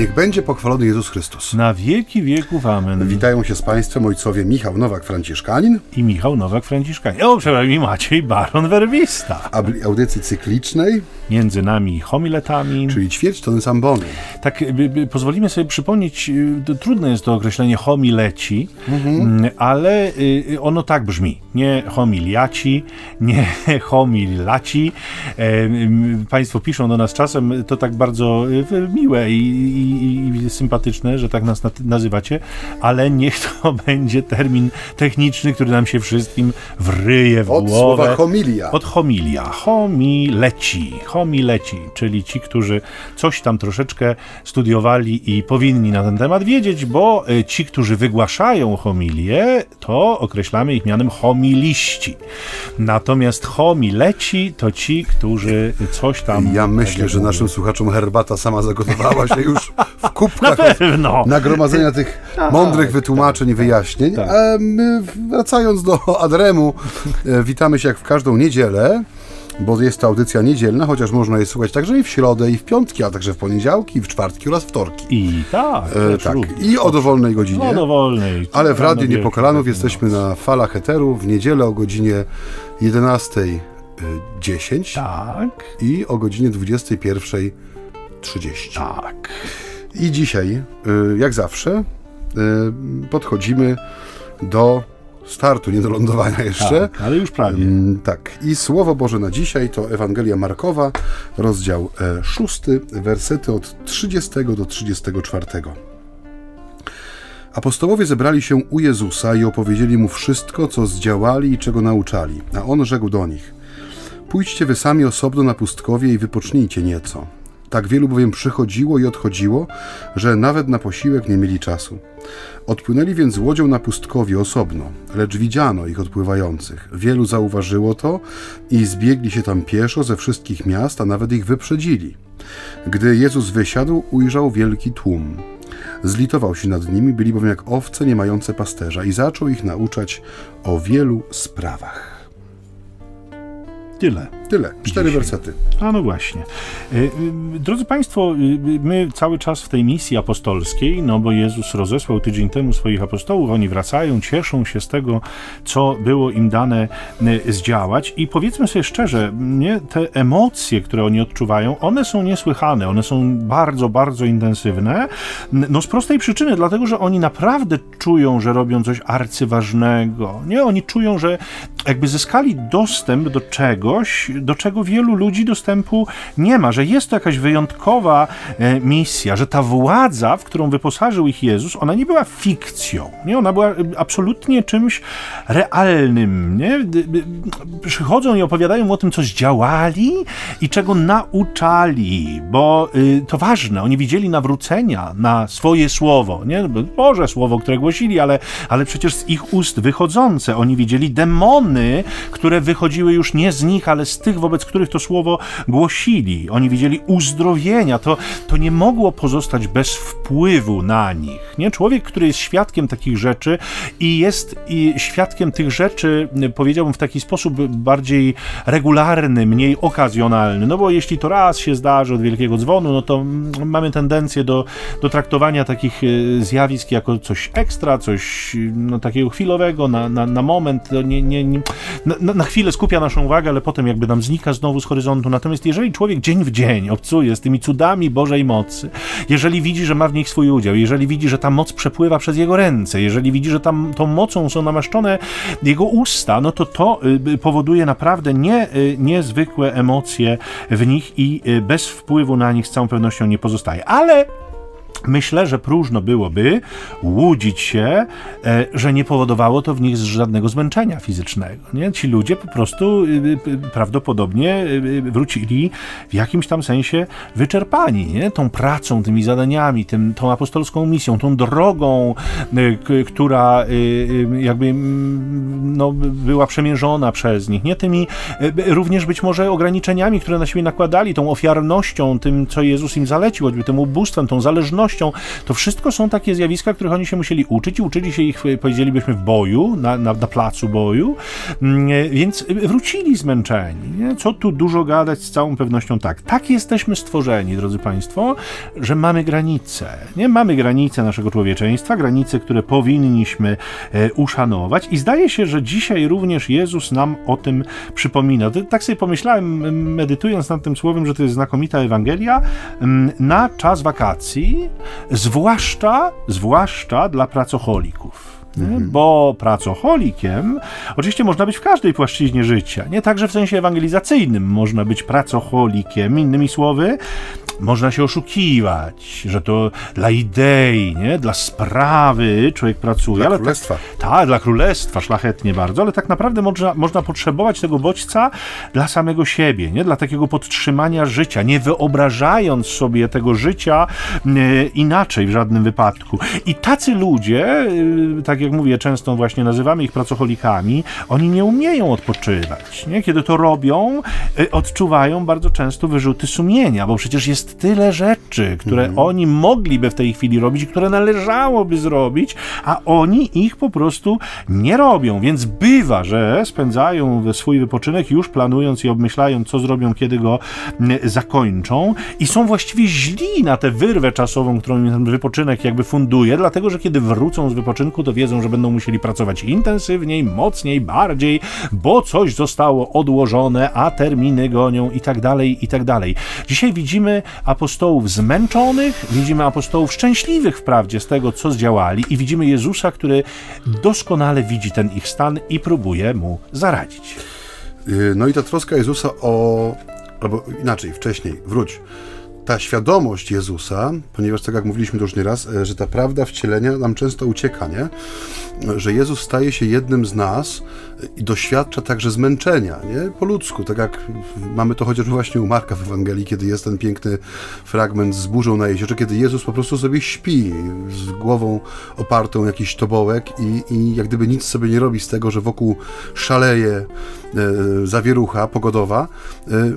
Niech będzie pochwalony Jezus Chrystus. Na wieki wieków amen. Witają się z Państwem ojcowie Michał Nowak-Franciszkanin. I Michał Nowak-Franciszkanin. O, przepraszam, i Maciej Baron Werbista. Audycji cyklicznej. Między nami homiletami. Czyli ćwierć tony sambony. Tak, by, by, pozwolimy sobie przypomnieć, y, to trudne jest to określenie homileci, mhm. ale y, ono tak brzmi. Nie homiliaci, nie homilaci. E, państwo piszą do nas czasem, to tak bardzo y, miłe i, i, i, sympatyczne, że tak nas nazywacie, ale niech to będzie termin techniczny, który nam się wszystkim wryje w Od głowę. Od słowa homilia. Od homilia. Homileci. Homileci, czyli ci, którzy coś tam troszeczkę studiowali i powinni na ten temat wiedzieć, bo y, ci, którzy wygłaszają homilię, to określamy ich mianem homiliści. Natomiast homileci to ci, którzy coś tam... Ja myślę, że naszym słuchaczom herbata sama zagotowała się już w kubkach Na pewno. nagromadzenia tych tak, mądrych wytłumaczeń i wyjaśnień. Tak. A my, wracając do Adremu, e, witamy się jak w każdą niedzielę bo jest to audycja niedzielna, chociaż można je słuchać także i w środę, i w piątki, a także w poniedziałki, i w czwartki oraz wtorki. I tak, e, tak. I o dowolnej godzinie. O dowolnej. Ale w Radiu Niepokalanów jesteśmy na falach eteru w niedzielę o godzinie 11.10 tak. i o godzinie 21.30. Tak. I dzisiaj, y, jak zawsze, y, podchodzimy do startu, nie do lądowania jeszcze. Tak, ale już prawie. Tak. I Słowo Boże na dzisiaj to Ewangelia Markowa, rozdział 6, e, wersety od 30 do 34. Apostołowie zebrali się u Jezusa i opowiedzieli mu wszystko, co zdziałali i czego nauczali. A on rzekł do nich: Pójdźcie wy sami osobno na pustkowie i wypocznijcie nieco. Tak wielu bowiem przychodziło i odchodziło, że nawet na posiłek nie mieli czasu. Odpłynęli więc łodzią na pustkowie osobno, lecz widziano ich odpływających. Wielu zauważyło to i zbiegli się tam pieszo ze wszystkich miast, a nawet ich wyprzedzili. Gdy Jezus wysiadł, ujrzał wielki tłum. Zlitował się nad nimi, byli bowiem jak owce nie mające pasterza i zaczął ich nauczać o wielu sprawach. Tyle. Tyle. Cztery Dzisiaj. wersety. A no właśnie. Y, y, drodzy Państwo, y, my cały czas w tej misji apostolskiej, no bo Jezus rozesłał tydzień temu swoich apostołów, oni wracają, cieszą się z tego, co było im dane zdziałać i powiedzmy sobie szczerze, nie, te emocje, które oni odczuwają, one są niesłychane, one są bardzo, bardzo intensywne. No z prostej przyczyny, dlatego, że oni naprawdę czują, że robią coś arcyważnego. Nie, oni czują, że jakby zyskali dostęp do czegoś, do czego wielu ludzi dostępu nie ma, że jest to jakaś wyjątkowa e, misja, że ta władza, w którą wyposażył ich Jezus, ona nie była fikcją, nie? ona była e, absolutnie czymś realnym. Nie? Przychodzą i opowiadają o tym, co zdziałali i czego nauczali, bo to ważne, oni widzieli nawrócenia na swoje słowo, nie? Boże słowo, które głosili, ale, ale przecież z ich ust wychodzące, oni widzieli demony, które wychodziły już nie z nich, ale z tych wobec których to słowo głosili. Oni widzieli uzdrowienia. To, to nie mogło pozostać bez wpływu na nich. Nie? Człowiek, który jest świadkiem takich rzeczy i jest i świadkiem tych rzeczy, powiedziałbym w taki sposób bardziej regularny, mniej okazjonalny. No bo jeśli to raz się zdarzy od wielkiego dzwonu, no to mamy tendencję do, do traktowania takich e, zjawisk jako coś ekstra, coś no, takiego chwilowego, na, na, na moment, nie, nie, nie, na, na chwilę skupia naszą uwagę, ale potem jakby nam znika znowu z horyzontu. Natomiast jeżeli człowiek dzień w dzień obcuje z tymi cudami Bożej mocy, jeżeli widzi, że ma w nich swój udział, jeżeli widzi, że ta moc przepływa przez jego ręce, jeżeli widzi, że tam tą mocą są namaszczone jego usta, no to to y, powoduje naprawdę nie, y, niezwykłe emocje w nich i y, bez wpływu na nich z całą pewnością nie pozostaje. Ale Myślę, że próżno byłoby łudzić się, e, że nie powodowało to w nich żadnego zmęczenia fizycznego. Nie? Ci ludzie po prostu y, y, prawdopodobnie y, wrócili w jakimś tam sensie wyczerpani nie? tą pracą, tymi zadaniami, tym, tą apostolską misją, tą drogą, która jakby no, była przemierzona przez nich. Nie? Tymi również być może ograniczeniami, które na siebie nakładali, tą ofiarnością, tym, co Jezus im zalecił, choćby tym ubóstwem, tą zależnością To wszystko są takie zjawiska, których oni się musieli uczyć i uczyli się ich, powiedzielibyśmy, w boju, na, na, na placu boju, mm, więc wrócili zmęczeni. Nie? Co tu dużo gadać, z całą pewnością tak. Tak jesteśmy stworzeni, drodzy Państwo, że mamy granice. Nie mamy granice naszego człowieczeństwa, granice, które powinniśmy e, uszanować i zdaje się, że dzisiaj również Jezus nam o tym przypomina. Tak sobie pomyślałem, medytując nad tym słowem, że to jest znakomita Ewangelia na czas wakacji, zwłaszcza, zwłaszcza dla pracocholików. Mhm. Bo pracocholikiem oczywiście można być w każdej płaszczyźnie życia, nie także w sensie ewangelizacyjnym można być pracocholikiem. Innymi słowy, można się oszukiwać, że to dla idei, nie? dla sprawy człowiek pracuje. Dla tak- królestwa. Tak, ta, dla królestwa, szlachetnie bardzo, ale tak naprawdę można, można potrzebować tego bodźca dla samego siebie, nie? dla takiego podtrzymania życia, nie wyobrażając sobie tego życia e, inaczej w żadnym wypadku. I tacy ludzie, e, tak jak mówię, często właśnie nazywamy ich pracocholikami, oni nie umieją odpoczywać. Nie? Kiedy to robią, e, odczuwają bardzo często wyrzuty sumienia, bo przecież jest tyle rzeczy, które mhm. oni mogliby w tej chwili robić, które należałoby zrobić, a oni ich po prostu nie robią. Więc bywa, że spędzają swój wypoczynek już planując i obmyślając, co zrobią, kiedy go zakończą i są właściwie źli na tę wyrwę czasową, którą im ten wypoczynek jakby funduje, dlatego, że kiedy wrócą z wypoczynku, to wiedzą, że będą musieli pracować intensywniej, mocniej, bardziej, bo coś zostało odłożone, a terminy gonią i tak dalej, i tak dalej. Dzisiaj widzimy apostołów zmęczonych, widzimy apostołów szczęśliwych wprawdzie z tego, co zdziałali, i widzimy Jezusa, który doskonale widzi ten ich stan i próbuje mu zaradzić. Y, no i ta troska Jezusa o. albo inaczej, wcześniej, wróć ta świadomość Jezusa, ponieważ tak jak mówiliśmy już nieraz, e, że ta prawda wcielenia nam często ucieka, nie? Że Jezus staje się jednym z nas i doświadcza także zmęczenia, nie? Po ludzku, tak jak mamy to chociażby właśnie u Marka w Ewangelii, kiedy jest ten piękny fragment z burzą na jeziorze, kiedy Jezus po prostu sobie śpi z głową opartą jakiś tobołek i, i jak gdyby nic sobie nie robi z tego, że wokół szaleje e, zawierucha pogodowa. E,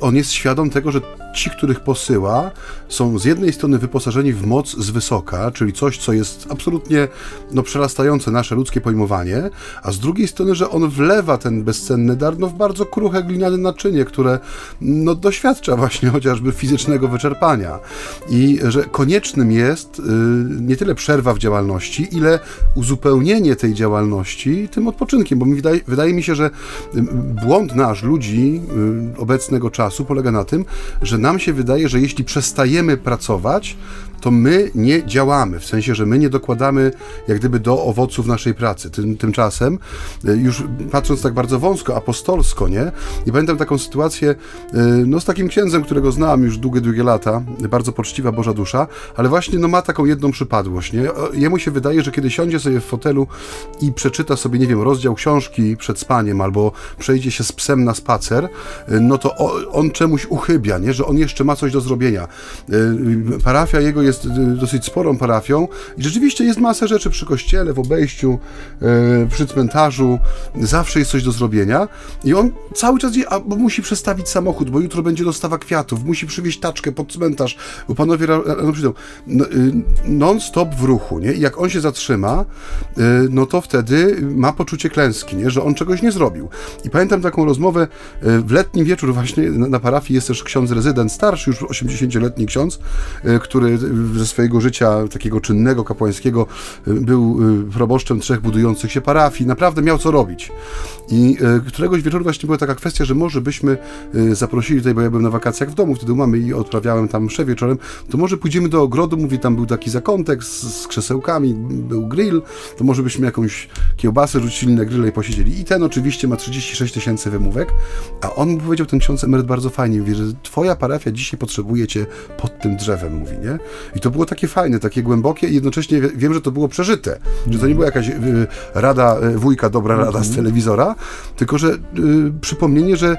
on jest świadom tego, że ci, których posyła, są z jednej strony wyposażeni w moc z wysoka, czyli coś, co jest absolutnie no, przerastające nasze ludzkie pojmowanie, a z drugiej strony, że on wlewa ten bezcenny dar no, w bardzo kruche gliniane naczynie, które no, doświadcza właśnie chociażby fizycznego wyczerpania. I że koniecznym jest y, nie tyle przerwa w działalności, ile uzupełnienie tej działalności tym odpoczynkiem, bo mi wydaje, wydaje mi się, że y, błąd nasz, ludzi y, obecnego czasu polega na tym, że nam się wydaje, że jeśli przestajemy pracować, to my nie działamy, w sensie, że my nie dokładamy jak gdyby do owoców naszej pracy. Tym, tymczasem, e, już patrząc tak bardzo wąsko, apostolsko, nie? I pamiętam taką sytuację, e, no z takim księdzem, którego znam już długie, długie lata, bardzo poczciwa Boża dusza, ale właśnie no ma taką jedną przypadłość, nie? Jemu się wydaje, że kiedy siądzie sobie w fotelu i przeczyta sobie, nie wiem, rozdział książki przed spaniem, albo przejdzie się z psem na spacer, e, no to on czemuś uchybia, nie? Że on jeszcze ma coś do zrobienia. Parafia jego jest dosyć sporą parafią i rzeczywiście jest masa rzeczy przy kościele, w obejściu, y, przy cmentarzu, zawsze jest coś do zrobienia i on cały czas je, bo musi przestawić samochód, bo jutro będzie dostawa kwiatów, musi przywieźć taczkę pod cmentarz, bo panowie rano przyjdą. No, y, non-stop w ruchu, nie? I jak on się zatrzyma, no to wtedy ma poczucie klęski, nie? Że on czegoś nie zrobił. I pamiętam taką rozmowę w letni wieczór właśnie na parafii jest też ksiądz rezydent, starszy już 80-letni ksiądz, który ze swojego życia takiego czynnego, kapłańskiego y, był y, proboszczem trzech budujących się parafii, naprawdę miał co robić. I y, któregoś wieczoru właśnie była taka kwestia, że może byśmy zaprosili tutaj, bo ja byłem na wakacjach w domu, wtedy mamy i odprawiałem tam mszę wieczorem, to może pójdziemy do ogrodu, mówi, tam był taki zakątek z, z krzesełkami, był grill, to może byśmy jakąś kiełbasę rzucili na grilla i posiedzieli. I ten oczywiście ma 36 tysięcy wymówek, a on mu powiedział, ten ksiądz emeryt bardzo fajnie, mówi, że twoja parafia dzisiaj potrzebuje cię pod tym drzewem, mówi, nie? I to było takie fajne, takie głębokie i jednocześnie wiem, że to było przeżyte. Że to nie nie była jakaś y, rada y, wujka, dobra rada z telewizora, tylko że y, przypomnienie, że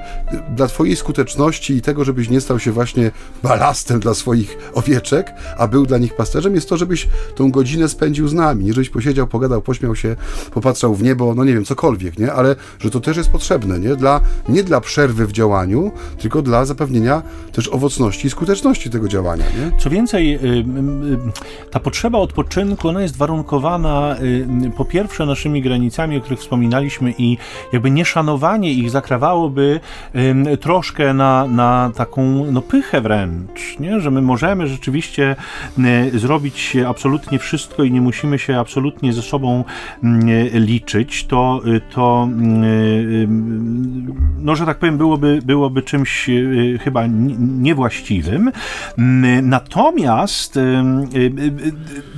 dla twojej skuteczności i tego, żebyś nie stał się właśnie balastem dla swoich owieczek, a był dla nich pasterzem, jest to, żebyś tą godzinę spędził z nami, nie żebyś posiedział, pogadał, pośmiał się, popatrzał w niebo, no nie wiem, cokolwiek, nie? Ale że to też jest potrzebne, nie? Dla, nie dla przerwy w działaniu, tylko dla zapewnienia też owocności i skuteczności tego działania, nie? Co więcej, y, y, y, ta potrzeba odpoczynku, ona jest warunkowana po pierwsze naszymi granicami, o których wspominaliśmy i jakby nieszanowanie ich zakrawałoby troszkę na, na taką no, pychę wręcz, nie? że my możemy rzeczywiście zrobić absolutnie wszystko i nie musimy się absolutnie ze sobą liczyć, to, to no, że tak powiem, byłoby, byłoby czymś chyba niewłaściwym. Natomiast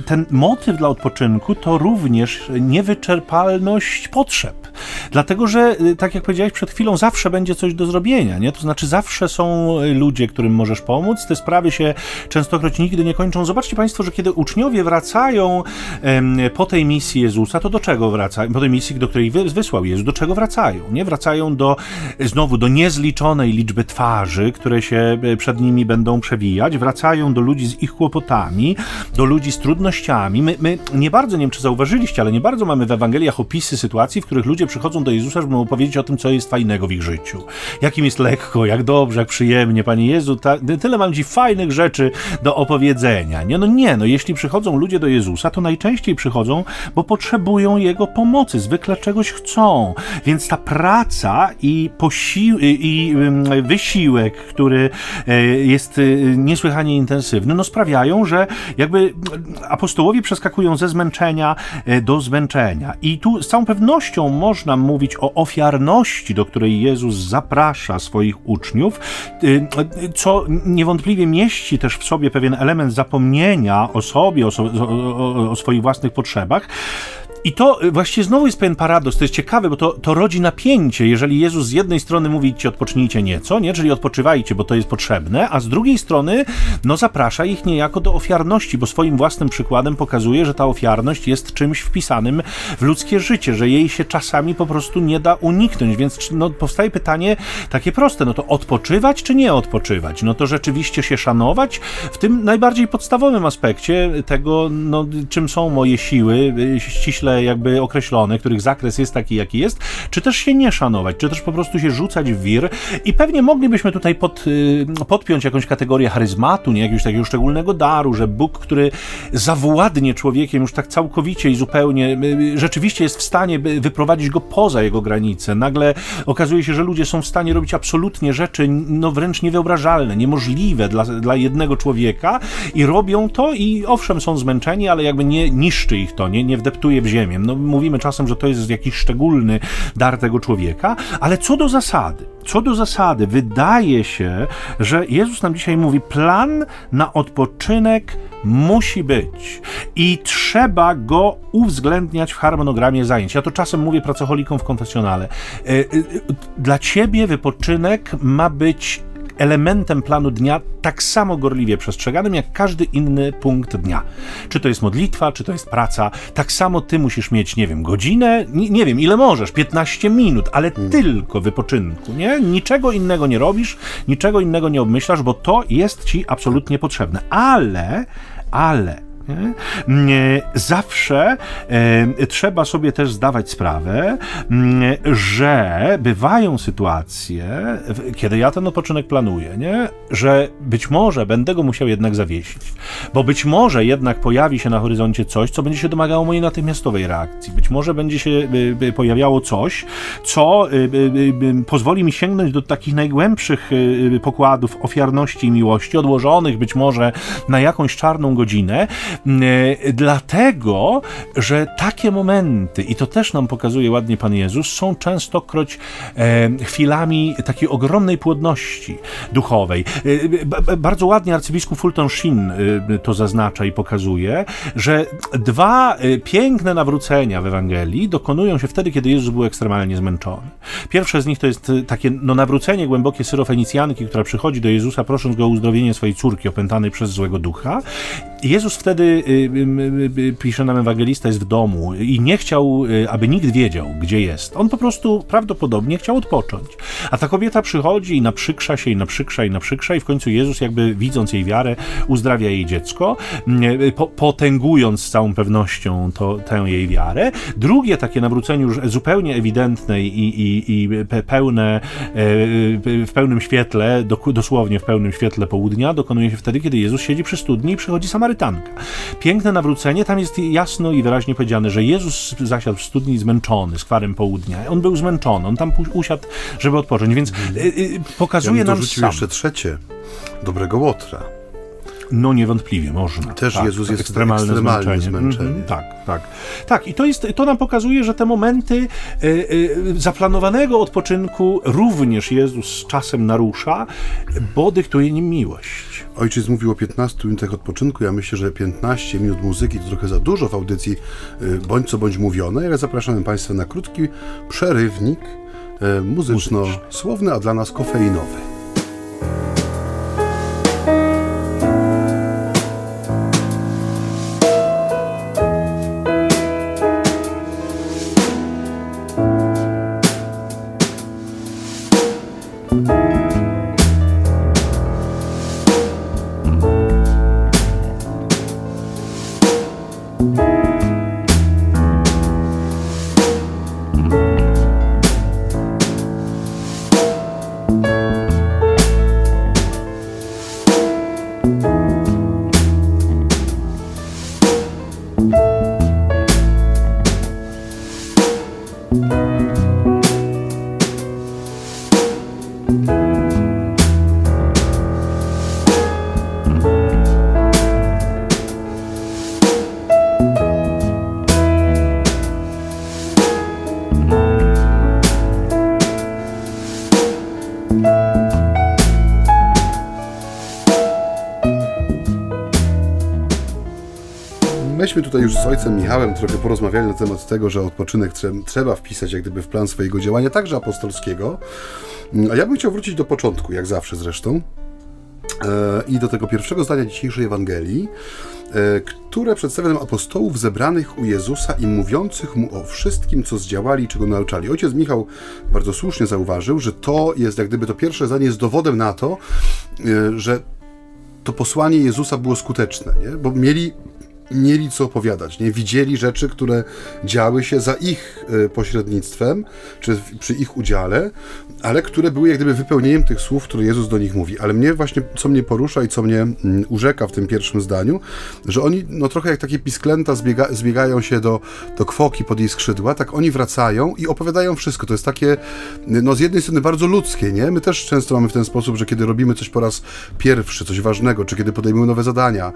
ten motyw dla odpoczynku to również niewyczerpalność potrzeb. Dlatego, że y, tak jak powiedziałeś przed chwilą, zawsze będzie coś do zrobienia, nie? To znaczy zawsze są ludzie, którym możesz pomóc. Te sprawy się częstokroć nigdy nie kończą. Zobaczcie Państwo, że kiedy uczniowie wracają po tej misji Jezusa, to do czego wracają? Po tej misji, do której wysłał Jezus, do czego wracają? Nie? Wracają do, znowu do niezliczonej liczby twarzy, które się e, przed nimi będą przewijać. Wracają do ludzi z ich kłopotami, do ludzi z trudnościami. My, my nie bardzo, nie wiem czy zauważyliście, ale nie bardzo mamy w Ewangeliach opisy sytuacji, w których ludzie przychodzą do Jezusa, żeby mu opowiedzieć o tym, co jest fajnego w ich życiu. Jakim jest lekko, jak dobrze, jak przyjemnie, Panie Jezu, ta, tyle mam Ci fajnych rzeczy do opowiedzenia. Nie, no nie, no jeśli przychodzą ludzie do Jezusa, to najczęściej przychodzą, bo potrzebują Jego pomocy, zwykle czegoś chcą. Więc ta praca i, i wysiłek, który e, jest e, niesłychanie intensywny, no sprawiają, że jakby apostołowie przeskakują ze zmęczenia e, do zmęczenia. I tu z całą pewnością można mówić o ofiarności, do której Jezus zaprasza swoich uczniów, y, co niewątpliwie mieści też w sobie pewien element zapomnienia o sobie, o, o, o swoich własnych potrzebach. I to właściwie znowu jest pewien paradoks, to jest ciekawe, bo to, to rodzi napięcie, jeżeli Jezus z jednej strony mówi ci odpocznijcie nieco, nie? czyli odpoczywajcie, bo to jest potrzebne, a z drugiej strony no zaprasza ich niejako do ofiarności, bo swoim własnym przykładem pokazuje, że ta ofiarność jest czymś wpisanym w ludzkie życie, że jej się czasami po prostu nie da uniknąć, więc no, powstaje pytanie takie proste, no to odpoczywać czy nie odpoczywać? No to rzeczywiście się szanować w tym najbardziej podstawowym aspekcie tego, no, czym są moje siły, ściśle jakby określone, których zakres jest taki, jaki jest, czy też się nie szanować, czy też po prostu się rzucać w wir i pewnie moglibyśmy tutaj pod, y, podpiąć jakąś kategorię charyzmatu, nie jakiegoś takiego szczególnego daru, że Bóg, który zawładnie człowiekiem już tak całkowicie i zupełnie, y, y, rzeczywiście jest w stanie wyprowadzić go poza jego granice. Nagle okazuje się, że ludzie są w stanie robić absolutnie rzeczy, no wręcz niewyobrażalne, niemożliwe dla, dla jednego człowieka i robią to i owszem są zmęczeni, ale jakby nie niszczy ich to, nie, nie wdeptuje w ziemię ziemię. No, mówimy czasem, że to jest jakiś szczególny dar tego człowieka, ale co do zasady, co do zasady, wydaje się, że Jezus nam dzisiaj mówi, plan na odpoczynek musi być i trzeba go uwzględniać w harmonogramie zajęć. Ja to czasem mówię pracocholikom w konfesjonale. E, e, dla ciebie wypoczynek ma być elementem planu dnia tak samo gorliwie przestrzeganym jak każdy inny punkt dnia. Czy to jest modlitwa, czy to jest praca, tak samo ty musisz mieć, nie wiem, godzinę, nie, nie wiem, ile możesz, 15 minut, ale hmm. tylko wypoczynku, nie? Niczego innego nie robisz, niczego innego nie obmyślasz, bo to jest ci absolutnie potrzebne. Ale, ale Zawsze trzeba sobie też zdawać sprawę, mm, że bywają sytuacje, kiedy ja ten odpoczynek planuję, nie? że być może będę go musiał jednak zawiesić, bo być może jednak pojawi się na horyzoncie coś, co będzie się domagało mojej natychmiastowej reakcji. Być może będzie się pojawiało coś, co pozwoli mi sięgnąć do takich najgłębszych pokładów ofiarności i miłości, odłożonych być może na jakąś czarną godzinę, dlatego, że takie momenty, i to też nam pokazuje ładnie Pan Jezus, są częstokroć e, chwilami takiej ogromnej płodności duchowej. E, bardzo ładnie arcybiskup Fulton Sheen to zaznacza i pokazuje, że dwa piękne nawrócenia w Ewangelii dokonują się wtedy, kiedy Jezus był ekstremalnie zmęczony. Pierwsze z nich to jest takie no, nawrócenie głębokie syrofenicjanki, która przychodzi do Jezusa prosząc go o uzdrowienie swojej córki opętanej przez złego ducha Jezus wtedy, y, y, pisze nam ewangelista, jest w domu i nie chciał, aby nikt wiedział, gdzie jest. On po prostu prawdopodobnie chciał odpocząć. A ta kobieta przychodzi i naprzykrza się, i naprzykrza, i naprzykrza, i w końcu Jezus, jakby widząc jej wiarę, uzdrawia jej dziecko, potęgując z całą pewnością to, tę jej wiarę. Drugie takie nawrócenie już zupełnie ewidentne i, i, i pełne, w pełnym świetle, dosłownie w pełnym świetle południa, dokonuje się wtedy, kiedy Jezus siedzi przy studni i przychodzi Samarytanka. Piękne nawrócenie, tam jest jasno i wyraźnie powiedziane, że Jezus zasiadł w studni zmęczony, skwarem południa. On był zmęczony, on tam usiadł, żeby odpocząć, więc y, y, pokazuje ja nam sam. jeszcze trzecie, dobrego Łotra. No niewątpliwie można. Też tak, Jezus jest ekstremalne, ekstremalne zmęczenie. zmęczenie. Mm tak, tak. Tak, i to, jest, to nam pokazuje, że te momenty y, y, zaplanowanego odpoczynku również Jezus czasem narusza, bo dyktuje nim miłość. Ojciec mówił o 15 minutach odpoczynku. Ja myślę, że 15 minut muzyki to trochę za dużo w audycji y, bądź co bądź mówione, ale zapraszamy Państwa na krótki przerywnik muzyczno-słowny, a dla nas kofeinowy. Myśmy tutaj już z ojcem Michałem trochę porozmawiali na temat tego, że odpoczynek trzeba wpisać jak gdyby w plan swojego działania, także apostolskiego. A ja bym chciał wrócić do początku, jak zawsze zresztą, e, i do tego pierwszego zdania dzisiejszej Ewangelii, e, które przedstawia nam apostołów zebranych u Jezusa i mówiących mu o wszystkim, co zdziałali i czego nauczali. Ojciec Michał bardzo słusznie zauważył, że to jest, jak gdyby to pierwsze zdanie jest dowodem na to, e, że to posłanie Jezusa było skuteczne, nie? bo mieli mieli co opowiadać, nie? Widzieli rzeczy, które działy się za ich e, pośrednictwem, czy przy ich udziale, ale które były jak gdyby wypełnieniem tych słów, które Jezus do nich mówi. Ale mnie właśnie, co mnie porusza i co mnie mm, urzeka w tym pierwszym zdaniu, że oni, no trochę jak takie pisklęta zbiega, zbiegają się do, do kwoki pod jej skrzydła, tak oni wracają i opowiadają wszystko. To jest takie, no z jednej strony bardzo ludzkie, nie? My też często mamy w ten sposób, że kiedy robimy coś po raz pierwszy, coś ważnego, czy kiedy podejmujemy nowe zadania,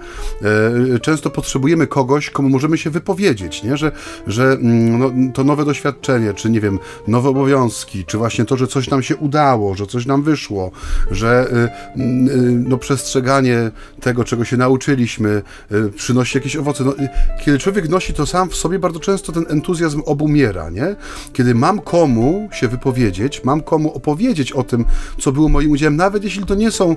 e, często potrzebujemy kogoś, komu możemy się wypowiedzieć, nie? Że, że mm, no, to nowe doświadczenie, czy nie wiem, nowe obowiązki, czy właśnie to, że coś nam się udało, że coś nam wyszło, że y, y, no, przestrzeganie tego, czego się nauczyliśmy, y, przynosi jakieś owoce. No, kiedy człowiek nosi to sam w sobie, bardzo często ten entuzjazm obumiera, nie? Kiedy mam komu się wypowiedzieć, mam komu opowiedzieć o tym, co było moim udziałem, nawet jeśli to nie są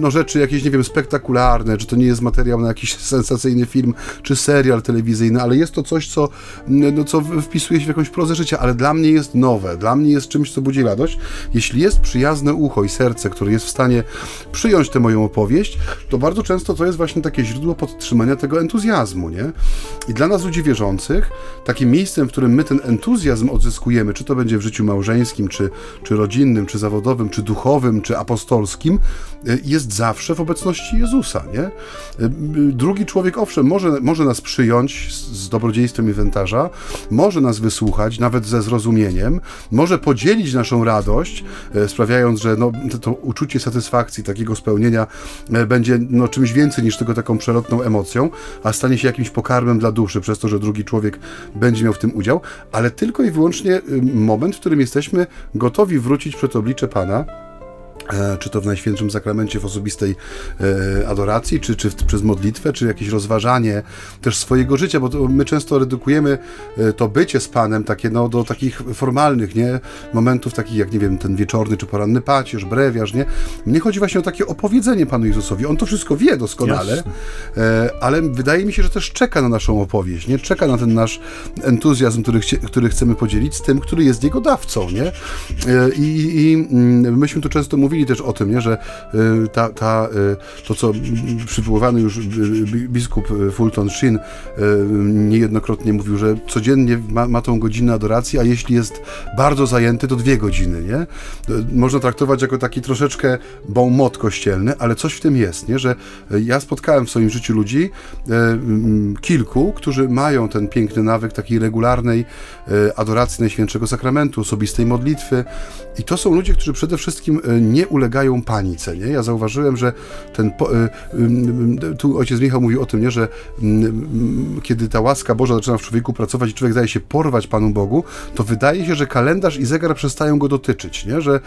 no, rzeczy jakieś, nie wiem, spektakularne, czy to nie jest materiał na jakiś sensacyjny film, czy serial telewizyjny, ale jest to coś, co, no, co wpisuje się w jakąś prozę życia, ale dla mnie jest nowe, dla mnie jest czymś, co budzi radość. Jeśli jest przyjazne ucho i serce, które jest w stanie przyjąć tę moją opowieść, to bardzo często to jest właśnie takie źródło podtrzymania tego entuzjazmu, nie? I dla nas ludzi wierzących, takim miejscem, w którym my ten entuzjazm odzyskujemy, czy to będzie w życiu małżeńskim, czy, czy rodzinnym, czy zawodowym, czy duchowym, czy apostolskim, jest zawsze w obecności Jezusa, nie? Y, y, drugi człowiek, owszem, może, może nas przyjąć z, z dobrodziejstwem inwentarza, może nas wysłuchać, nawet ze zrozumieniem, może podzielić naszą radość, sprawiając, że no, to, to uczucie satysfakcji, takiego spełnienia będzie no, czymś więcej niż tylko taką przelotną emocją, a stanie się jakimś pokarmem dla duszy, przez to, że drugi człowiek będzie miał w tym udział, ale tylko i wyłącznie y, moment, w którym jesteśmy gotowi wrócić przed oblicze Pana czy to w Najświętszym Sakramencie w osobistej e, adoracji, czy, czy przez modlitwę, czy jakieś rozważanie też swojego życia, bo my często redukujemy e, to bycie z Panem takie, no, do takich formalnych, nie, momentów takich jak, nie wiem, ten wieczorny czy poranny pacierz, brewiarz, nie. Mnie chodzi właśnie o takie opowiedzenie Panu Jezusowi. On to wszystko wie doskonale, e, ale wydaje mi się, że też czeka na naszą opowieść, nie, czeka na ten nasz entuzjazm, który, chcie, który chcemy podzielić z tym, który jest jego dawcą, nie. E, I, i mm, myśmy tu często mówili, mówili też o tym, nie, że y, ta, ta, y, to, co przywoływany już y, biskup Fulton Sheen niejednokrotnie mówił, że codziennie ma, ma tą godzinę adoracji, a jeśli jest bardzo zajęty, to dwie godziny, nie? Można traktować jako taki troszeczkę bon kościelny, ale coś w tym jest, nie? Że ja spotkałem w swoim życiu ludzi, kilku, którzy mają ten piękny nawyk takiej regularnej adoracji Najświętszego Sakramentu, osobistej modlitwy i to są ludzie, którzy przede wszystkim nie nie ulegają panice. Nie? Ja zauważyłem, że ten. Y, y, tu ojciec Michał mówił o tym, nie? że mm, kiedy ta łaska Boża zaczyna w człowieku pracować i człowiek daje się porwać Panu Bogu, to wydaje się, że kalendarz i zegar przestają go dotyczyć, nie? Że,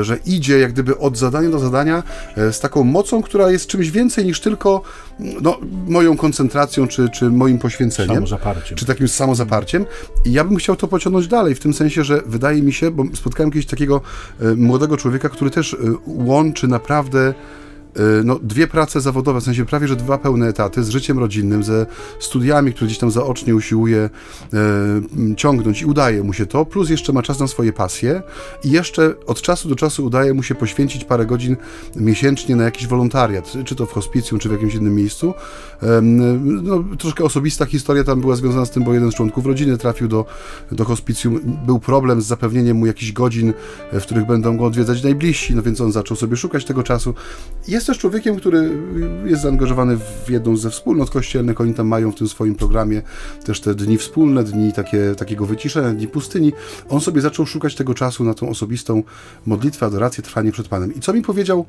że idzie jak gdyby od zadania do zadania e, z taką mocą, która jest czymś więcej niż tylko no, moją koncentracją czy, czy moim poświęceniem. Samozaparciem. Czy takim samozaparciem. I ja bym chciał to pociągnąć dalej, w tym sensie, że wydaje mi się, bo spotkałem kiedyś takiego e, młodego człowieka, który też łączy naprawdę no, dwie prace zawodowe, w sensie prawie, że dwa pełne etaty z życiem rodzinnym, ze studiami, które gdzieś tam zaocznie usiłuje e, ciągnąć i udaje mu się to, plus jeszcze ma czas na swoje pasje i jeszcze od czasu do czasu udaje mu się poświęcić parę godzin miesięcznie na jakiś wolontariat, czy to w hospicjum, czy w jakimś innym miejscu. E, no, troszkę osobista historia tam była związana z tym, bo jeden z członków rodziny trafił do, do hospicjum, był problem z zapewnieniem mu jakichś godzin, w których będą go odwiedzać najbliżsi, no więc on zaczął sobie szukać tego czasu. Jest też człowiekiem, który jest zaangażowany w jedną ze wspólnot kościelnych. Oni tam mają w tym swoim programie też te dni wspólne, dni takie, takiego wyciszenia, dni pustyni. On sobie zaczął szukać tego czasu na tą osobistą modlitwę, adorację, trwanie przed Panem. I co mi powiedział?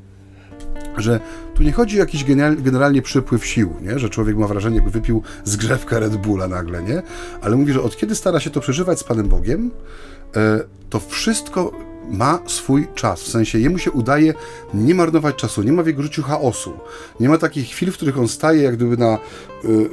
że tu nie chodzi o jakiś generalnie przypływ sił, nie? że człowiek ma wrażenie, jakby wypił zgrzewkę Red Bulla nagle, nie? ale mówi, że od kiedy stara się to przeżywać z Panem Bogiem, e, to wszystko ma swój czas. W sensie jemu się udaje nie marnować czasu, nie ma w jego życiu chaosu. Nie ma takich chwil, w których on staje jak gdyby na y,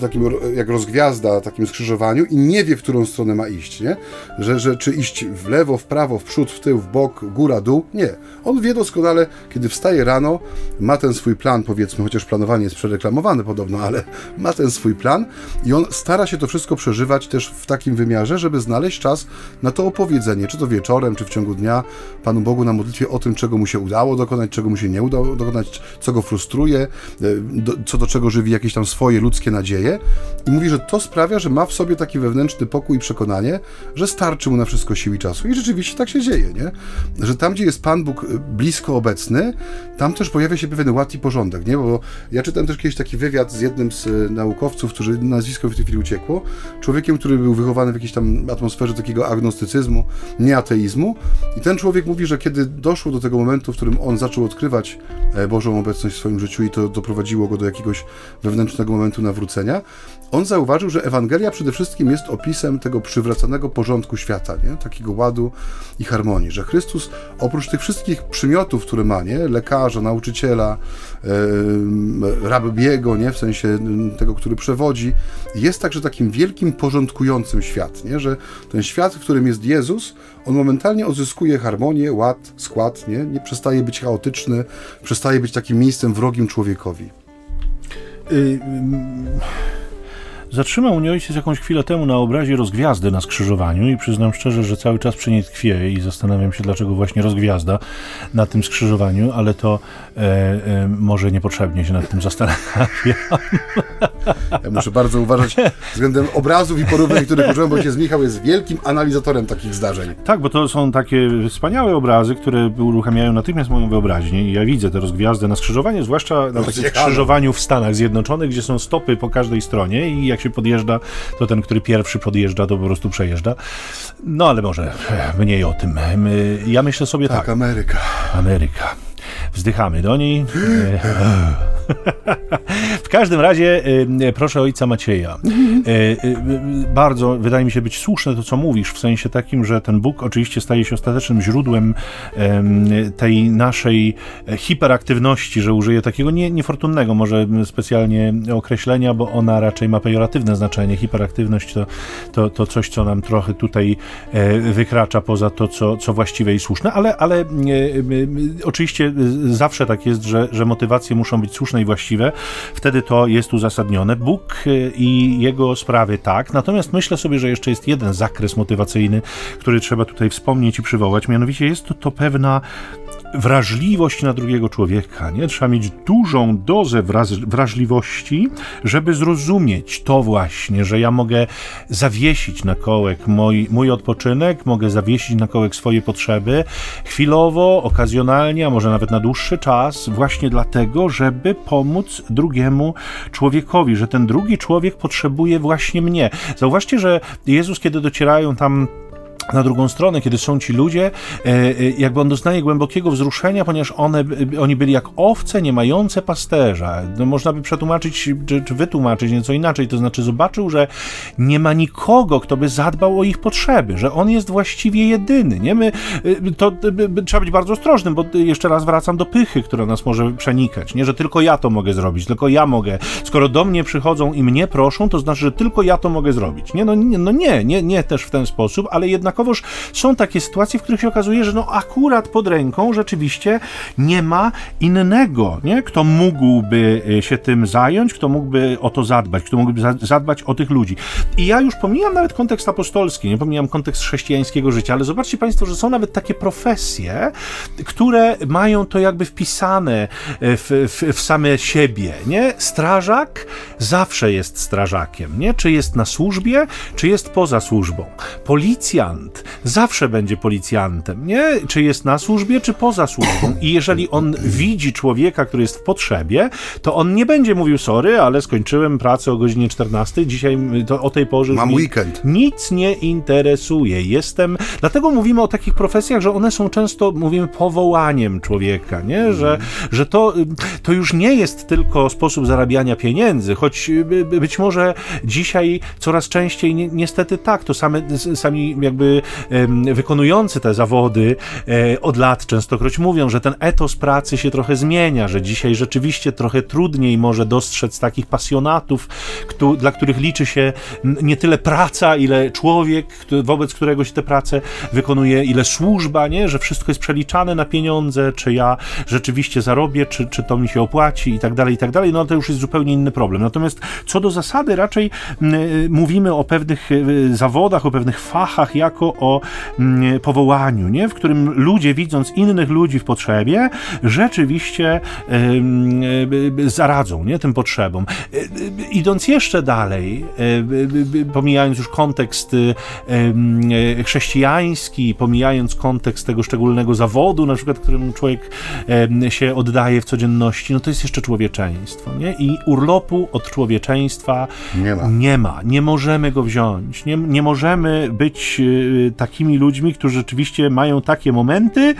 takim jak rozgwiazda, takim skrzyżowaniu i nie wie, w którą stronę ma iść, nie? Że, że czy iść w lewo, w prawo, w przód, w tył, w bok, góra, dół. Nie. On wie doskonale, kiedy wstaje rano, ma ten swój plan, powiedzmy, chociaż planowanie jest przereklamowane podobno, ale ma ten swój plan i on stara się to wszystko przeżywać też w takim wymiarze, żeby znaleźć czas na to opowiedzenie, czy to wieczorem, czy w ciągu dnia Panu Bogu na modlitwie o tym, czego mu się udało dokonać, czego mu się nie udało dokonać, co go frustruje, e, co do czego żywi jakieś tam swoje ludzkie nadzieje i mówi, że to sprawia, że ma w sobie taki wewnętrzny pokój i przekonanie, że starczy mu na wszystko sił i czasu. I rzeczywiście tak się dzieje, nie? Że tam, gdzie jest Pan Bóg y, blisko obecny, tam też pojawia się pewien ład i porządek, nie? Bo ja czytałem też kiedyś taki wywiad z jednym z y, naukowców, którzy nazwisko w tej chwili uciekło, człowiekiem, który był wychowany w jakiejś tam atmosferze takiego agnostycyzmu, nieateizmu i ten człowiek mówi, że kiedy doszło do tego momentu, w którym on zaczął odkrywać e, Bożą obecność w swoim życiu i to doprowadziło go do jakiegoś wewnętrznego momentu nawrócenia, on zauważył, że Ewangelia przede wszystkim jest opisem tego przywracanego porządku świata, nie? takiego ładu i harmonii, że Chrystus oprócz tych wszystkich przymiotów, które ma, nie? lekarza, nauczyciela, yy, rabiego, nie? w sensie tego, który przewodzi, jest także takim wielkim porządkującym świat, nie? że ten świat, w którym jest Jezus, on momentalnie odzyskuje harmonię, ład, skład, nie, nie przestaje być chaotyczny, przestaje być takim miejscem wrogim człowiekowi. Y, Zatrzymał mnie ojciec jakąś chwilę temu na obrazie rozgwiazdy na skrzyżowaniu i przyznam szczerze, że cały czas przy niej tkwię i zastanawiam się, dlaczego właśnie rozgwiazda na tym skrzyżowaniu, ale to e, e, może niepotrzebnie się nad tym zastanawiam. Ja muszę bardzo uważać względem obrazów i porównań, których użyłem, bo ojciec Michał jest wielkim analizatorem takich zdarzeń. Tak, bo to są takie wspaniałe obrazy, które uruchamiają natychmiast moją wyobraźnię i ja widzę te rozgwiazdy na skrzyżowaniu, zwłaszcza na takim skrzyżowaniu w Stanach Zjednoczonych, gdzie są stopy po każdej stronie i jak się podjeżdża, to ten, który pierwszy podjeżdża, to po prostu przejeżdża. No ale może mniej o tym. Ja myślę sobie tak. Tak, Ameryka. Ameryka. Wzdychamy do niej. w każdym razie proszę ojca Macieja. Bardzo wydaje mi się być słuszne to, co mówisz, w sensie takim, że ten Bóg oczywiście staje się ostatecznym źródłem tej naszej hiperaktywności, że użyję takiego nie, niefortunnego może specjalnie określenia, bo ona raczej ma pejoratywne znaczenie. Hiperaktywność to, to, to coś, co nam trochę tutaj e, wykracza poza to, co, co właściwe i słuszne, ale, ale e, oczywiście zawsze tak jest, że, że motywacje muszą być słuszne i właściwe. Wtedy to jest uzasadnione. Bóg e, i jego sprawy tak, natomiast myślę sobie, że jeszcze jest jeden zakres motywacyjny, który trzeba tutaj wspomnieć i przywołać, mianowicie jest to, to pewna wrażliwość na drugiego człowieka. Nie? Trzeba mieć dużą dozę wrażliwości, żeby zrozumieć to właśnie, że ja mogę zawiesić na kołek mój, mój odpoczynek, mogę zawiesić na kołek swoje potrzeby chwilowo, okazjonalnie, a może nawet na dłuższy czas, właśnie dlatego, żeby pomóc drugiemu człowiekowi, że ten drugi człowiek potrzebuje właśnie mnie. Zauważcie, że Jezus, kiedy docierają tam na drugą stronę, kiedy są ci ludzie, e, e, jakby on doznaje głębokiego wzruszenia, ponieważ one, oni byli jak owce nie mające pasterza. No, można by przetłumaczyć, czy, czy wytłumaczyć nieco inaczej, to znaczy zobaczył, że nie ma nikogo, kto by zadbał o ich potrzeby, że on jest właściwie jedyny. Nie? My, e, to, trzeba być bardzo ostrożnym, bo jeszcze raz wracam do pychy, która nas może przenikać, nie? że tylko ja to mogę zrobić, tylko ja mogę. Skoro do mnie przychodzą i mnie proszą, to znaczy, że tylko ja to mogę zrobić. Nie? No, nie, no nie, nie, nie też w ten sposób, ale jednak jednakowoż są takie sytuacje, w których się okazuje, że no akurat pod ręką rzeczywiście nie ma innego, nie? kto mógłby e, się tym zająć, kto mógłby o to zadbać, kto mógłby zadbać o tych ludzi. I ja już pomijam nawet kontekst apostolski, nie pomijam kontekst chrześcijańskiego życia, ale zobaczcie Państwo, że są nawet takie profesje, które mają to jakby wpisane e, w, w, w same siebie, nie? Strażak zawsze jest strażakiem, nie? Czy jest na służbie, czy jest poza służbą. Policjant zawsze będzie policjantem, nie? Czy jest na służbie, czy poza służbą. I jeżeli on widzi człowieka, który jest w potrzebie, to on nie będzie mówił, sorry, ale skończyłem pracę o godzinie 14, dzisiaj to o tej porze Mam weekend. nic nie interesuje. Jestem... Dlatego mówimy o takich profesjach, że one są często, mówimy, powołaniem człowieka, nie? Że, że to, to już nie jest tylko sposób zarabiania pieniędzy, choć być może dzisiaj coraz częściej ni niestety tak, to same, sami jakby wykonujący te zawody e, od lat częstokroć mówią, że ten etos pracy się trochę zmienia, że dzisiaj rzeczywiście trochę trudniej może dostrzec takich pasjonatów, dla których liczy się nie tyle praca, ile człowiek, wobec którego się tę pracę wykonuje, ile służba, nie? że wszystko jest przeliczane na pieniądze, czy ja rzeczywiście zarobię, czy, czy to mi się opłaci i tak dalej, i tak dalej, no to już jest zupełnie inny problem. Natomiast co do zasady raczej mówimy o pewnych e, zawodach, o pewnych fachach jako o mm, powołaniu, nie? w którym ludzie, widząc innych ludzi w potrzebie, rzeczywiście zaradzą nie? tym potrzebom. E, e, idąc jeszcze dalej, e, pomijając już kontekst chrześcijański, pomijając kontekst tego szczególnego zawodu, na przykład, którym człowiek się oddaje w codzienności, no to jest jeszcze człowieczeństwo. Nie? I urlopu od człowieczeństwa nie ma. Nie, ma. nie możemy go wziąć. Nie, nie możemy być takimi ludźmi, którzy rzeczywiście mają takie momenty,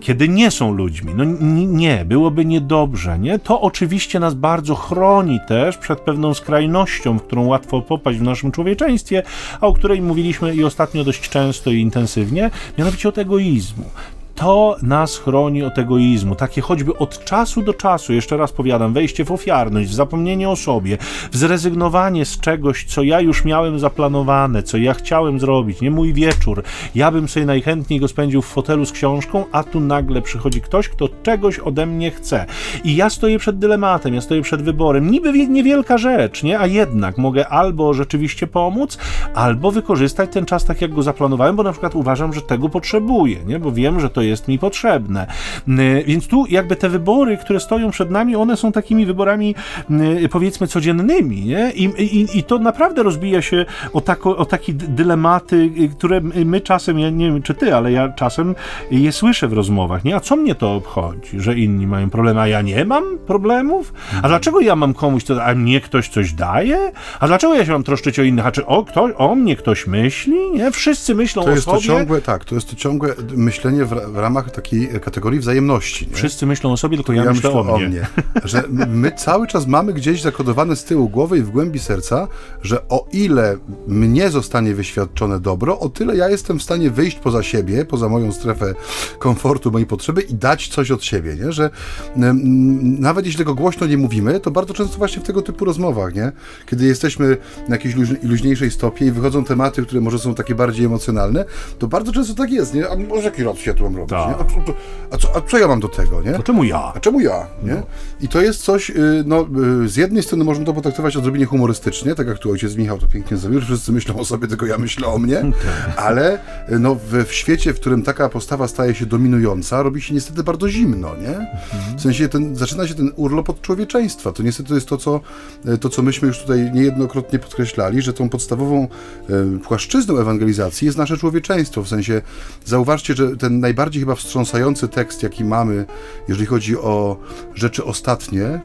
kiedy nie są ludźmi. No nie, byłoby niedobrze, nie? To oczywiście nas bardzo chroni też przed pewną skrajnością, w którą łatwo popaść w naszym człowieczeństwie, a o której mówiliśmy i ostatnio dość często i intensywnie, mianowicie od egoizmu to nas chroni od egoizmu. Takie choćby od czasu do czasu, jeszcze raz powiadam, wejście w ofiarność, w zapomnienie o sobie, w zrezygnowanie z czegoś, co ja już miałem zaplanowane, co ja chciałem zrobić, nie mój wieczór. Ja bym sobie najchętniej go spędził w fotelu z książką, a tu nagle przychodzi ktoś, kto czegoś ode mnie chce. I ja stoję przed dylematem, ja stoję przed wyborem. Niby niewielka rzecz, nie? A jednak mogę albo rzeczywiście pomóc, albo wykorzystać ten czas tak, jak go zaplanowałem, bo na przykład uważam, że tego potrzebuję, nie? Bo wiem, że to jest mi potrzebne. Y, więc tu jakby te wybory, które stoją przed nami, one są takimi wyborami y, powiedzmy codziennymi, nie? I, i, i to naprawdę rozbija się o, tako, o takie dylematy, y, które my czasem, ja nie wiem czy ty, ale ja czasem je słyszę w rozmowach, nie? A co mnie to obchodzi, że inni mają problemy, a ja nie mam problemów? A mhm. dlaczego ja mam komuś to, a mnie ktoś coś daje? A dlaczego ja się mam troszczyć o innych? A czy o, kto, o mnie ktoś myśli? Nie? Wszyscy myślą to o jest sobie. To ciągłe, tak, to jest to ciągłe myślenie w, w ramach takiej kategorii wzajemności. Nie? Wszyscy myślą o sobie, tylko ja, ja myślę, myślę, o mnie. O mnie. Że my cały czas mamy gdzieś zakodowane z tyłu głowy i w głębi serca, że o ile mnie zostanie wyświadczone dobro, o tyle ja jestem w stanie wyjść poza siebie, poza moją strefę komfortu, mojej potrzeby i dać coś od siebie, nie? Że nawet jeśli tego głośno nie mówimy, to bardzo często właśnie w tego typu rozmowach, nie? Kiedy jesteśmy na jakiejś luźniejszej stopie i wychodzą tematy, które może są takie bardziej emocjonalne, to bardzo często tak jest, nie? A może jaki rację ja tu mam robić, tak. A, co, a, co, a, co, ja mam do tego, nie? A czemu ja? A czemu ja, nie? No. I to jest coś, y, no, y, z jednej strony możemy to potraktować odrobinę humorystycznie, tak jak tu ojciec Michał to pięknie zrobił, wszyscy myślą o sobie, tylko ja myślę o mnie, tak. ale y, no, w, w świecie, w którym taka postawa staje się dominująca, robi się niestety bardzo zimno, nie? W sensie ten, zaczyna się ten urlop od człowieczeństwa. To niestety jest to co, to, co myśmy już tutaj niejednokrotnie podkreślali, że tą podstawową płaszczyzną ewangelizacji jest nasze człowieczeństwo. W sensie zauważcie, że ten najbardziej chyba wstrząsający tekst, jaki mamy, jeżeli chodzi o rzeczy ostatnie,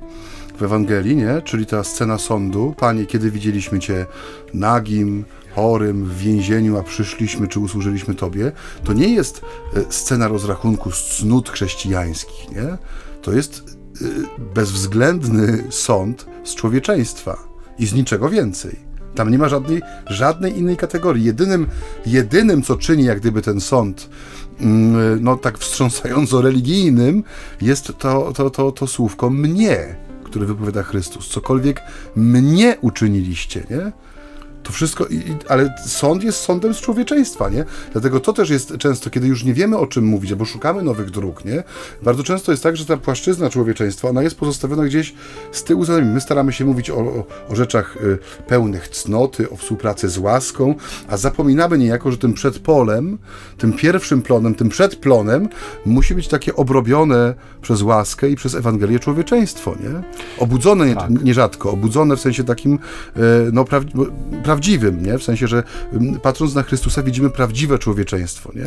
w Ewangelii, nie? czyli ta scena sądu. Panie, kiedy widzieliśmy Cię nagim, chorym, w więzieniu, a przyszliśmy czy usłużyliśmy Tobie, to nie jest e, scena rozrachunku z cnót chrześcijańskich, nie? To jest e, bezwzględny sąd z człowieczeństwa i z niczego więcej. Tam nie ma żadnej, żadnej innej kategorii. Jedynym, jedynym, co czyni jak gdyby ten sąd no tak wstrząsająco religijnym, jest to, to, to, to słówko mnie, które wypowiada Chrystus. Cokolwiek mnie uczyniliście, nie? To wszystko, i, ale sąd jest sądem z człowieczeństwa, nie? Dlatego to też jest często, kiedy już nie wiemy o czym mówić, albo szukamy nowych dróg, nie? Bardzo często jest tak, że ta płaszczyzna człowieczeństwa, ona jest pozostawiona gdzieś z tyłu za nami. My staramy się mówić o, o, o rzeczach y, pełnych cnoty, o współpracy z łaską, a zapominamy niejako, że tym przedpolem, tym pierwszym plonem, tym przedplonem musi być takie obrobione przez łaskę i przez Ewangelię człowieczeństwo, nie? Obudzone tak. nierzadko, obudzone w sensie takim, y, no, pra, pra prawdziwym, nie? W sensie, że mm, patrząc na Chrystusa widzimy prawdziwe człowieczeństwo, nie?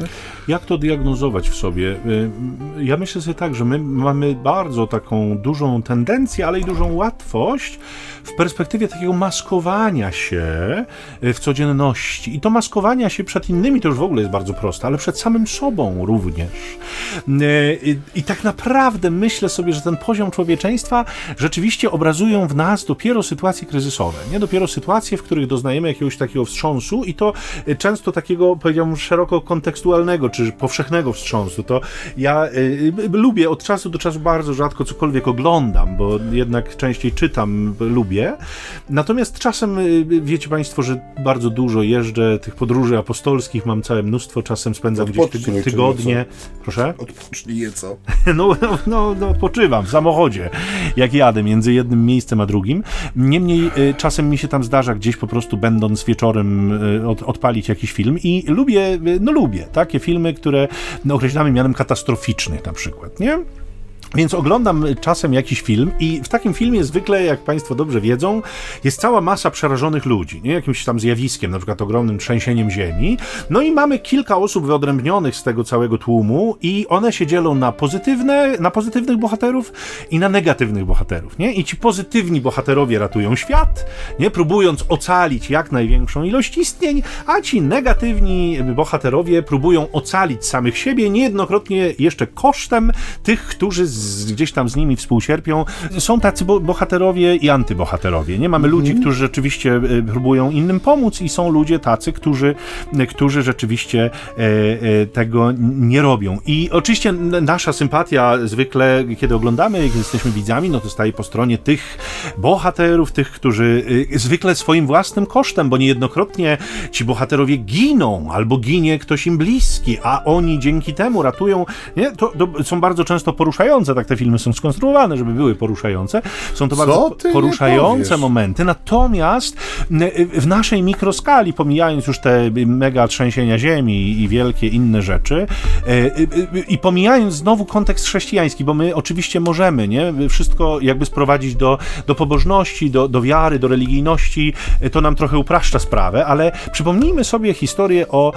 Jak to diagnozować w sobie? Y, ja myślę sobie tak, że my mamy bardzo taką dużą tendencję, ale i dużą łatwość w perspektywie takiego maskowania się y, w codzienności. I to maskowania się przed innymi to już w ogóle jest bardzo proste, ale przed samym sobą również. Y, I tak naprawdę myślę sobie, że ten poziom człowieczeństwa rzeczywiście obrazują w nas dopiero sytuacje kryzysowe, nie dopiero sytuacje, w których doznajemy doznajemy jakiegoś takiego wstrząsu i to y, często takiego, powiedziałbym, szeroko kontekstualnego, czy powszechnego wstrząsu. To ja y, y, lubię od czasu do czasu bardzo rzadko cokolwiek oglądam, bo jednak częściej czytam, lubię. Natomiast czasem, wiecie Państwo, że bardzo dużo jeżdżę tych podróży apostolskich, mam całe mnóstwo, czasem spędzam gdzieś ty tygodnie. Proszę? Odpocznij je co? No, no, no, no, odpoczywam w samochodzie, jak jadę między jednym miejscem a drugim. Niemniej czasem mi się tam zdarza gdzieś po prostu będąc wieczorem y, od, odpalić jakiś film i lubię, y, no lubię takie filmy, które no, określamy mianem katastroficznych na przykład, nie? Więc oglądam czasem jakiś film i w takim filmie zwykle, jak Państwo dobrze wiedzą, jest cała masa przerażonych ludzi, nie? jakimś tam zjawiskiem, na przykład ogromnym trzęsieniem ziemi. No i mamy kilka osób wyodrębnionych z tego całego tłumu i one się dzielą na pozytywne, na pozytywnych bohaterów i na negatywnych bohaterów, nie? I ci pozytywni bohaterowie ratują świat, nie? Próbując ocalić jak największą ilość istnień, a ci negatywni bohaterowie próbują ocalić samych siebie, niejednokrotnie jeszcze kosztem tych, którzy z, gdzieś tam z nimi współcierpią. Są tacy bo bohaterowie i antybohaterowie. Nie mamy ludzi, mhm. którzy rzeczywiście e, próbują innym pomóc i są ludzie tacy, którzy, którzy rzeczywiście e, e, tego nie robią. I oczywiście nasza sympatia zwykle, kiedy oglądamy, jesteśmy widzami, no to staje po stronie tych bohaterów, tych, którzy zwykle swoim własnym kosztem, bo niejednokrotnie ci bohaterowie giną, albo ginie ktoś im bliski, a oni dzięki temu ratują. Nie? To, to są bardzo często poruszające poruszające, tak te filmy są skonstruowane, żeby były poruszające. Są to bardzo poruszające momenty, natomiast w naszej mikroskali, pomijając już te mega trzęsienia ziemi i wielkie inne rzeczy, e, e, e, i pomijając znowu kontekst chrześcijański, bo my oczywiście możemy, nie, wszystko jakby sprowadzić do, do pobożności, do, do wiary, do religijności, to nam trochę upraszcza sprawę, ale przypomnijmy sobie historię o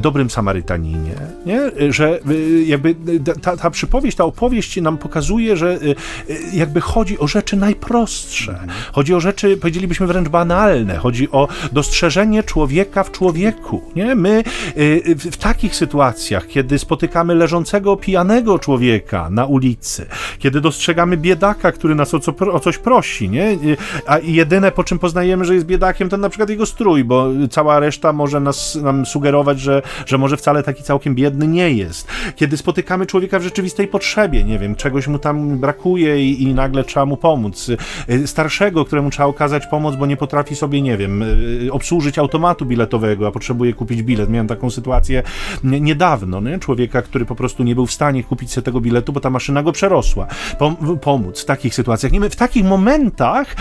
dobrym Samarytaninie, nie? że jakby ta, ta przypowieść, ta opowieść opowieść nam pokazuje, że y, y, jakby chodzi o rzeczy najprostsze. Chodzi o rzeczy, powiedzielibyśmy wręcz banalne. Chodzi o dostrzeżenie człowieka w człowieku. Nie? My y, w takich sytuacjach, kiedy spotykamy leżącego, pijanego człowieka na ulicy, kiedy dostrzegamy biedaka, który nas o, co, o coś prosi, nie? a jedyne po czym poznajemy, że jest biedakiem, to na przykład jego strój, bo cała reszta może nas, nam sugerować, że, że może wcale taki całkiem biedny nie jest. Kiedy spotykamy człowieka w rzeczywistej potrzebie, nie wiem, czegoś mu tam brakuje i, i nagle trzeba mu pomóc. Y, starszego, któremu trzeba okazać pomoc, bo nie potrafi sobie, nie wiem, y, obsłużyć automatu biletowego, a potrzebuje kupić bilet. Miałem taką sytuację niedawno, nie? człowieka, który po prostu nie był w stanie kupić sobie tego biletu, bo ta maszyna go przerosła. Pom pomóc w takich sytuacjach. Nie, my w takich momentach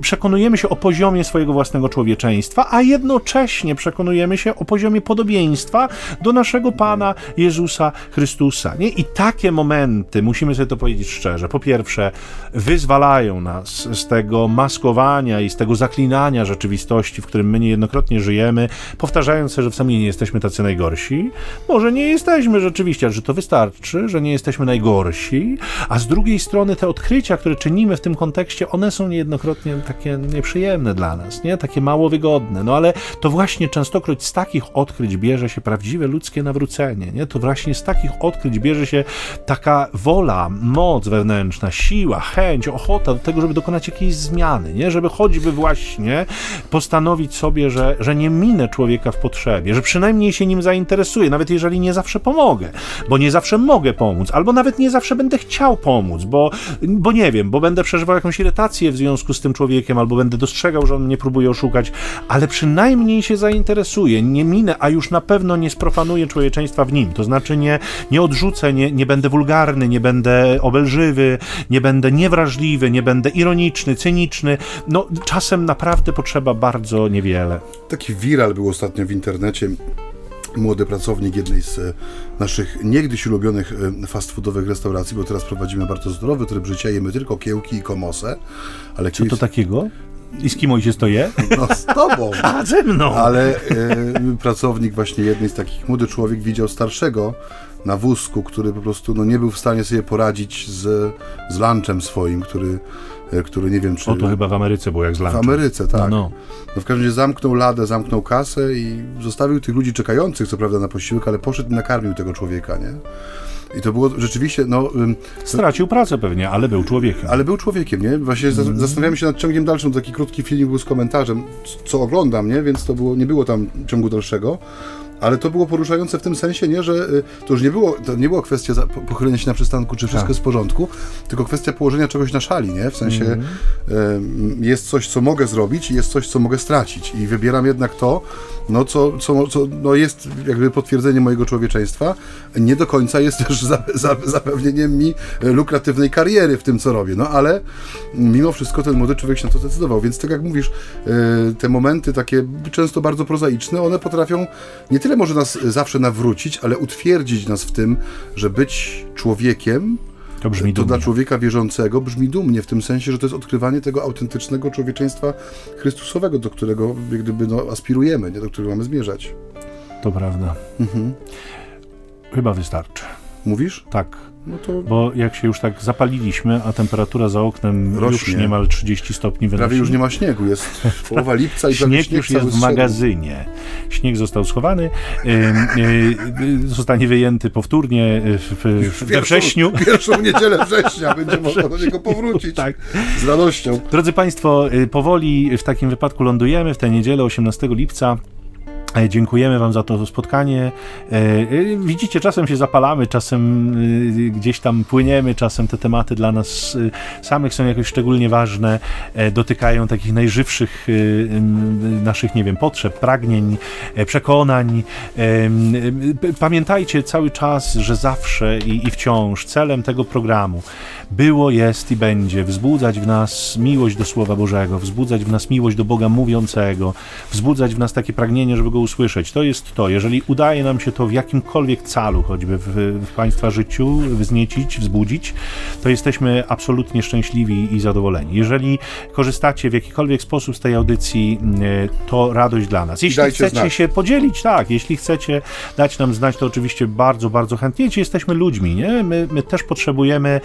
przekonujemy się o poziomie swojego własnego człowieczeństwa, a jednocześnie przekonujemy się o poziomie podobieństwa do naszego Pana Jezusa Chrystusa. Nie? I takie momenty, musimy sobie to powiedzieć szczerze, po pierwsze, wyzwalają nas z tego maskowania i z tego zaklinania rzeczywistości, w którym my niejednokrotnie żyjemy, powtarzając sobie, że w sumie nie jesteśmy tacy najgorsi. Może nie jesteśmy rzeczywiście, ale że to wystarczy, że nie jesteśmy najgorsi, a z drugiej strony te odkrycia, które czynimy w tym kontekście, one są niejednokrotnie takie nieprzyjemne dla nas, nie? Takie mało wygodne. No ale to właśnie częstokroć z takich odkryć bierze się prawdziwe ludzkie nawrócenie, nie? To właśnie z takich odkryć bierze się taka wola, moc wewnętrzna, siła, chęć, ochota do tego, żeby dokonać jakiejś zmiany, nie? Żeby choćby właśnie postanowić sobie, że, że nie minę człowieka w potrzebie, że przynajmniej się nim zainteresuję, nawet jeżeli nie zawsze pomogę, bo nie zawsze mogę pomóc, albo nawet nie zawsze będę chciał pomóc, bo, bo nie wiem, bo będę przeżywał jakąś irytację w związku z tym człowiekiem, albo będę dostrzegał, że on mnie próbuje oszukać, ale przynajmniej się zainteresuję, nie minę, a już na pewno nie sprofanuję człowieczeństwa w nim, to znaczy nie, nie odrzucę, nie, nie będę wulgarny, nie będę obelżywy, nie będę niewrażliwy, nie będę ironiczny, cyniczny. No, czasem naprawdę potrzeba bardzo niewiele. Taki viral był ostatnio w internecie młody pracownik jednej z e, naszych niegdyś ulubionych e, fast foodowych restauracji, bo teraz prowadzimy bardzo zdrowy tryb życia, jemy tylko kiełki i komosę. Ale Co to takiego? I z kim to je? No z tobą. A, ze mną. Ale e, pracownik właśnie jednej z takich, młody człowiek widział starszego na wózku, który po prostu no, nie był w stanie sobie poradzić z, z lunchem swoim, który E, który nie wiem czy... O, to chyba w Ameryce było jak z W Ameryce, tak. No, no. no w każdym razie zamknął ladę, zamknął kasę i zostawił tych ludzi czekających, co prawda, na posiłek, ale poszedł i nakarmił tego człowieka, nie? I to było rzeczywiście, no... Stracił pracę pewnie, ale był człowiekiem. Ale był człowiekiem, nie? Właśnie mm. zastanawiamy się nad ciągiem dalszym. Taki krótki film był z komentarzem, co oglądam, nie? Więc to było, nie było tam ciągu dalszego. Ale to było poruszające w tym sensie, nie, że y, to już nie było, to nie była kwestia pochylenia się na przystanku, czy wszystko tak. jest w porządku, tylko kwestia położenia czegoś na szali, nie? W sensie mm -hmm. jest coś, co mogę zrobić i jest coś, co mogę stracić. I wybieram jednak to, no, co, co, co no jest jakby potwierdzeniem mojego człowieczeństwa, nie do końca jest też za, za, zapewnieniem mi lukratywnej kariery w tym, co robię. No ale mimo wszystko ten młody człowiek się na to zdecydował. Więc tak jak mówisz, y, te momenty takie często bardzo prozaiczne, one potrafią nie tyle może nas zawsze nawrócić, ale utwierdzić nas w tym, że być człowiekiem to, brzmi to dla człowieka wierzącego brzmi dumnie, w tym sensie, że to jest odkrywanie tego autentycznego człowieczeństwa Chrystusowego, do którego jak gdyby no, aspirujemy, nie? do którego mamy zmierzać. To prawda. Mhm. Chyba wystarczy. Mówisz? Tak. No to... Bo jak się już tak zapaliliśmy, a temperatura za oknem Rośnie. już niemal 30 stopni wynosi. Prawie już nie ma śniegu, jest połowa lipca i śnieg, śnieg już jest w magazynie. Śnieg został schowany, zostanie wyjęty powtórnie w, w, we wrześniu. Pierwszą niedzielę września będzie można do niego powrócić. tak. Z radością. Drodzy Państwo, y, powoli w takim wypadku lądujemy w tę niedzielę 18 lipca. E, dziękujemy Wam za to spotkanie. E, e, widzicie, czasem się zapalamy, czasem gdzieś tam płyniemy, czasem te tematy dla nas samych są jakoś szczególnie ważne, dotykają takich najżywszych naszych, nie wiem, potrzeb, pragnień, przekonań. Pamiętajcie cały czas, że zawsze i, i wciąż celem tego programu było, jest i będzie wzbudzać w nas miłość do Słowa Bożego, wzbudzać w nas miłość do Boga mówiącego, wzbudzać w nas takie pragnienie, żeby go usłyszeć. To jest to. Jeżeli udaje nam się to w jakimkolwiek calu, choćby w, w Państwa życiu wzniecić, wzbudzić, to jesteśmy absolutnie szczęśliwi i zadowoleni. Jeżeli korzystacie w jakikolwiek sposób z tej audycji, e, to radość dla nas. Jeśli chcecie znać. się podzielić, tak, jeśli chcecie dać nam znać, to oczywiście bardzo, bardzo chętnie. Jesteśmy ludźmi, nie? My, my też potrzebujemy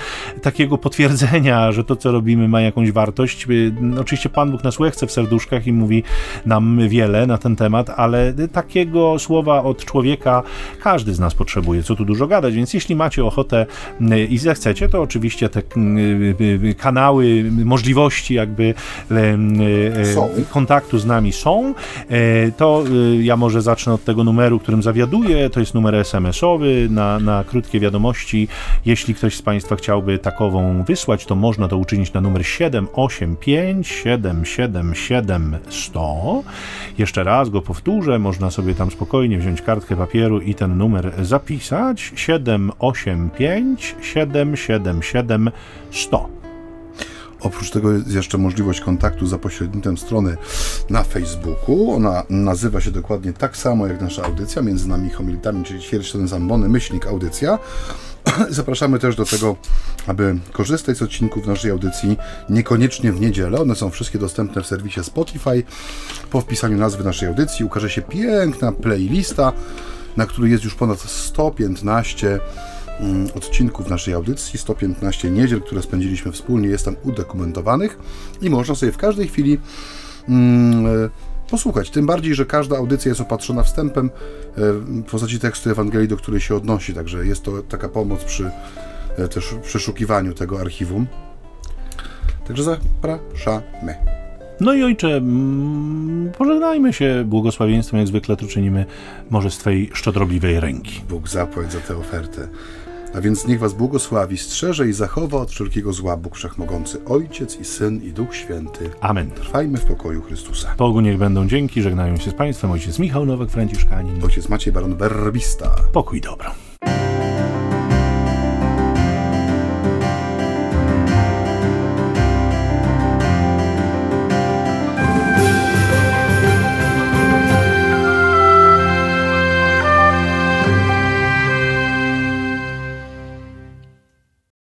takiego potwierdzenia, że to, co robimy, ma jakąś wartość. Y, Oczywiście Pan Bóg nas łechce w serduszkach i mówi nam wiele na ten temat, ale takiego słowa od człowieka każdy z nas potrzebuje, co tu dużo gadać, więc jeśli macie ochotę y, i zechcecie, to oczywiście te y, kanały, możliwości jakby Są. kontaktu z nami są, to ja może zacznę od tego numeru, którym zawiaduję. To jest numer SMS-owy na, na krótkie wiadomości. Jeśli ktoś z Państwa chciałby takową wysłać, to można to uczynić na numer 785 777 100. Jeszcze raz go powtórzę. Można sobie tam spokojnie wziąć kartkę papieru i ten numer zapisać. 785 777 100. Oprócz tego jest jeszcze możliwość kontaktu za pośrednictwem strony na Facebooku. Ona nazywa się dokładnie tak samo jak nasza audycja, między nami homilitami, czyli ćwierćton zambony, myślnik audycja. Zapraszamy też do tego, aby korzystać z odcinków naszej audycji, niekoniecznie w niedzielę. One są wszystkie dostępne w serwisie Spotify. Po wpisaniu nazwy naszej audycji ukaże się piękna playlista, na której jest już ponad 115 mm, odcinków naszej audycji, 115 niedziel, które spędziliśmy wspólnie, jest tam udokumentowanych i można sobie w każdej chwili mm, posłuchać. Tym bardziej, że każda audycja jest opatrzona wstępem e, w postaci tekstu Ewangelii, do której się odnosi, także jest to taka pomoc przy e, też przeszukiwaniu tego archiwum. Także zapraszamy. No i ojcze, mm, pożegnajmy się błogosławieństwem, jak zwykle to czynimy, może z Twojej szczodrobliwej ręki. Bóg zapłać za tę ofertę. A więc niech Was błogosławi, strzeże i zachowa od wszelkiego zła Bóg Wszechmogący, Ojciec i Syn i Duch Święty. Amen. Trwajmy w pokoju Chrystusa. Bogu niech będą dzięki, żegnają się z Państwem ojciec Michał Nowak, Franciszkanin. Ojciec Maciej Baron Werbista. Pokój dobro.